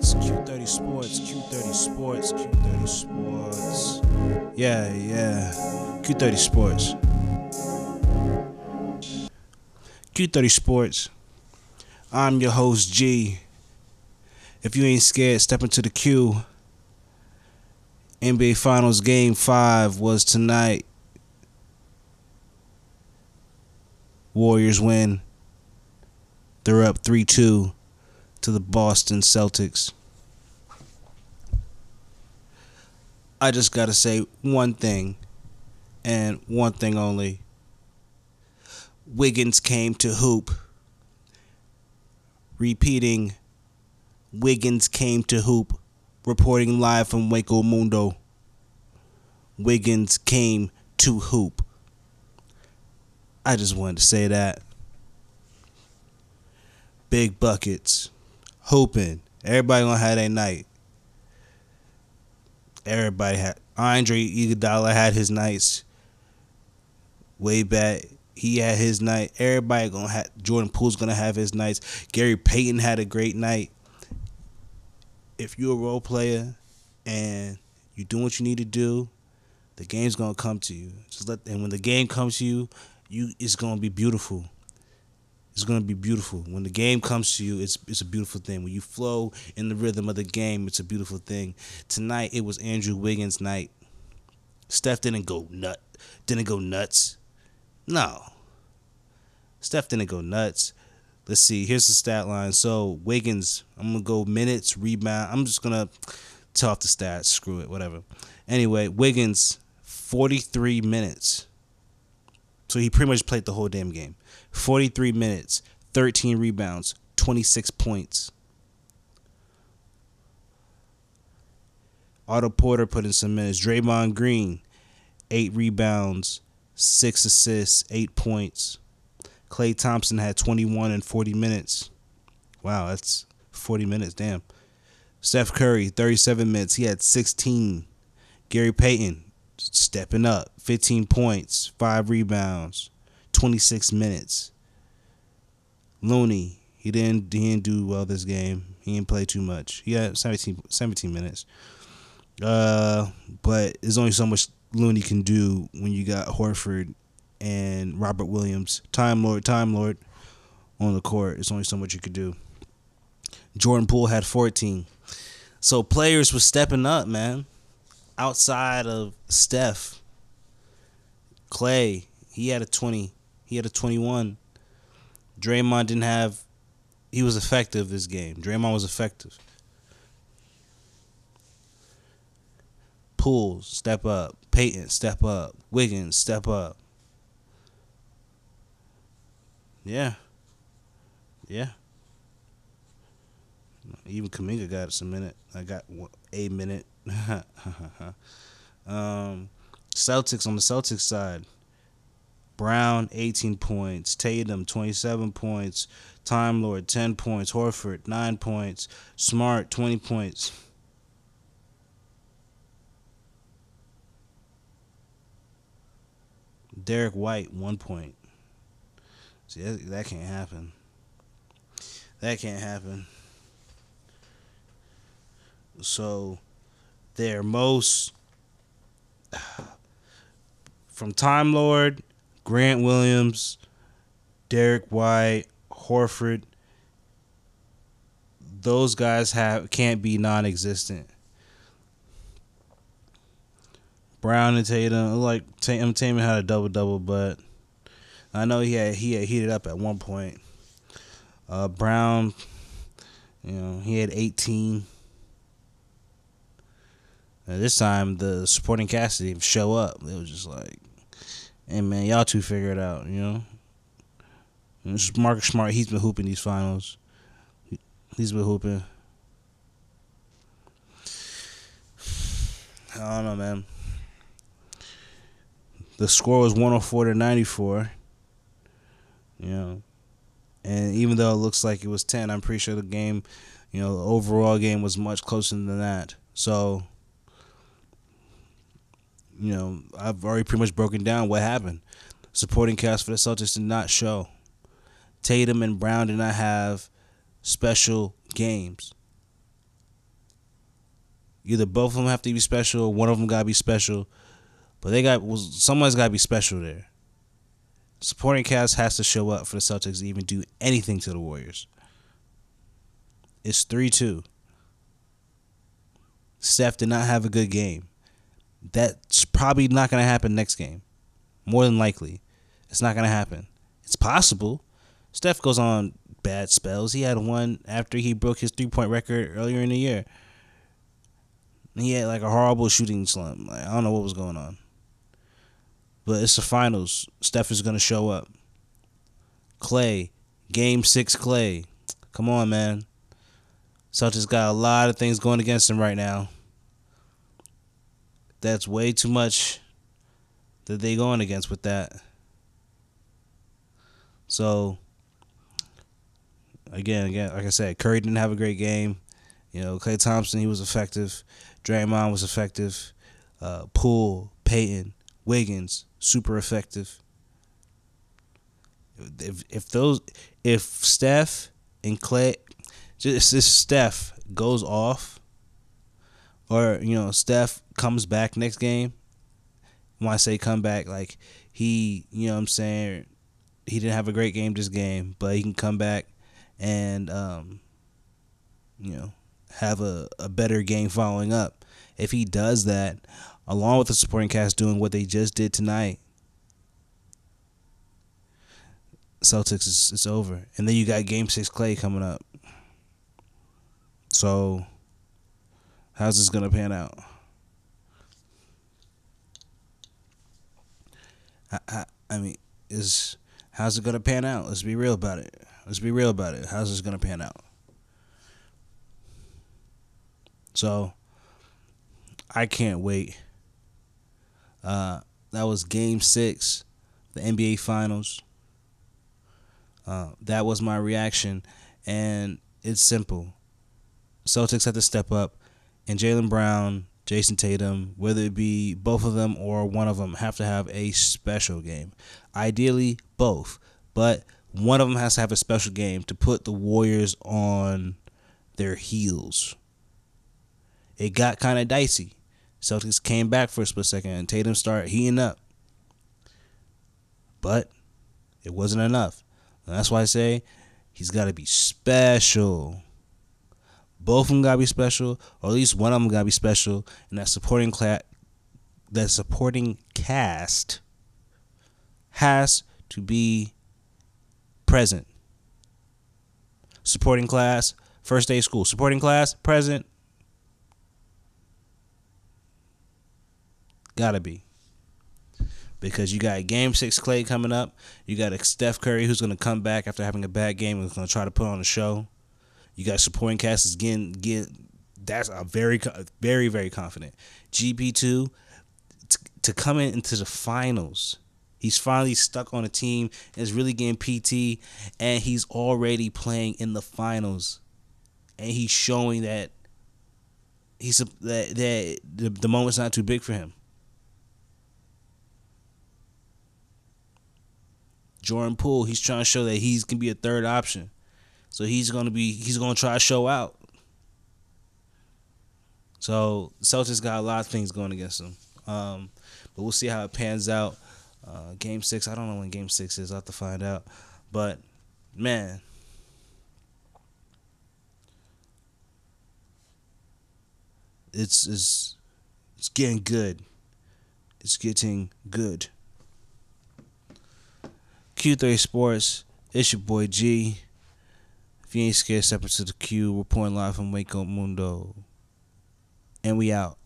Sports, Q30 Sports. Q30 Sports, Yeah, yeah. Q30 Sports. Q30 Sports. I'm your host, G. If you ain't scared, step into the queue. NBA Finals Game 5 was tonight. Warriors win. They're up 3 2 to the Boston Celtics. I just got to say one thing, and one thing only. Wiggins came to hoop. Repeating, Wiggins came to hoop. Reporting live from Waco Mundo. Wiggins came to hoop. I just wanted to say that. Big buckets. Hooping. Everybody gonna have their night. Everybody had Andre Iguodala had his nights. Way back. He had his night. Everybody gonna have Jordan Poole's gonna have his nights. Gary Payton had a great night. If you're a role player and you're doing what you need to do, the game's gonna come to you. Just let and when the game comes to you, you it's gonna be beautiful. It's gonna be beautiful. When the game comes to you, it's it's a beautiful thing. When you flow in the rhythm of the game, it's a beautiful thing. Tonight it was Andrew Wiggins' night. Steph didn't go nut didn't go nuts. No. Steph didn't go nuts. Let's see. Here's the stat line. So Wiggins, I'm gonna go minutes, rebound. I'm just gonna tell off the stats. Screw it, whatever. Anyway, Wiggins, 43 minutes. So he pretty much played the whole damn game. 43 minutes, 13 rebounds, 26 points. Otto Porter put in some minutes. Draymond Green, eight rebounds, six assists, eight points. Klay Thompson had 21 and 40 minutes. Wow, that's 40 minutes. Damn. Steph Curry, 37 minutes. He had 16. Gary Payton, stepping up, 15 points, five rebounds, 26 minutes. Looney, he didn't he didn't do well this game. He didn't play too much. He had 17, 17 minutes. Uh, but there's only so much Looney can do when you got Horford and Robert Williams, Time Lord, Time Lord, on the court. There's only so much you could do. Jordan Poole had 14. So players were stepping up, man. Outside of Steph, Klay, he had a 20. He had a 21. Draymond didn't have. He was effective this game. Draymond was effective. Poole, step up. Payton, step up. Wiggins, step up. Yeah. Yeah. Even Kuminga got us a minute. I got a minute. um, Celtics on the Celtics side. Brown 18 points, Tatum 27 points, Time Lord 10 points, Horford 9 points, Smart 20 points. Derrick White 1 point. See, that, that can't happen. That can't happen. So, their most from Time Lord, Grant Williams, Derrick White, Horford. Those guys have can't be non-existent. Brown and Tatum, like Tatum, Tatum had a double double, but I know he had he had heated up at one point. Uh, Brown, you know, he had 18. And this time, the supporting cast didn't even show up. It was just like, hey man, y'all two figure it out, you know. And this is Marcus Smart. He's been hooping these finals. He's been hooping. I don't know, man. The score was 104 to 94. You know. And even though it looks like it was 10, I'm pretty sure the game, you know, the overall game was much closer than that. So, you know, I've already pretty much broken down what happened. Supporting cast for the Celtics did not show. Tatum and Brown did not have special games. Either both of them have to be special, or one of them gotta be special. But they got well, someone's gotta be special there. Supporting cast has to show up for the Celtics to even do anything to the Warriors. It's three two. Steph did not have a good game. That's probably not gonna happen next game. More than likely. It's not gonna happen. It's possible. Steph goes on bad spells. He had one after he broke his three point record earlier in the year. He had like a horrible shooting slump. Like, I don't know what was going on. But it's the finals. Steph is gonna show up. Klay, game six Klay. Come on, man. Celtics got a lot of things going against him right now. That's way too much that they going against with that. So again, again, like I said, Curry didn't have a great game. You know, Klay Thompson, he was effective. Draymond was effective. Uh, Poole, Payton, Wiggins, super effective. If if those if Steph and Klay, just if Steph goes off, or you know Steph comes back next game. When I say come back, like he, you know, what I'm saying he didn't have a great game this game, but he can come back and um, you know have a, a better game following up. If he does that, along with the supporting cast doing what they just did tonight, Celtics is it's over. And then you got Game Six Klay coming up. So, how's this gonna pan out? I, I, I mean, is how's it gonna pan out? Let's be real about it. Let's be real about it. How's this gonna pan out? So, I can't wait. Uh, that was Game Six, the NBA Finals. Uh, that was my reaction, and it's simple. Celtics have to step up, and Jaylen Brown, Jayson Tatum, whether it be both of them or one of them, have to have a special game. Ideally, both, but one of them has to have a special game to put the Warriors on their heels. It got kind of dicey. Celtics came back for a split second, and Tatum started heating up, but it wasn't enough. And that's why I say he's got to be special. Both of them got to be special, or at least one of them got to be special, and that supporting class, that supporting cast has to be present. Supporting class, first day school. Supporting class, present. Gotta be because you got Game Six Klay coming up. You got a Steph Curry who's to come back after having a bad game and is to try to put on a show. You got supporting cast is getting get. That's a very very very confident. GP two to come in into the finals. He's finally stuck on a team and is really getting PT, and he's already playing in the finals, and he's showing that he's that that the, the moment's not too big for him. Jordan Poole, he's trying to show that he's can be a third option. So he's gonna be he's gonna try to show out. So Celtics got a lot of things going against them. Um, but we'll see how it pans out. Uh, game six, I don't know when game six is, I'll have to find out. But man. It's it's it's getting good. It's getting good. Q3 Sports. It's your boy G. If you ain't scared, step into the queue. We're pouring live from Waco Mundo. And we out.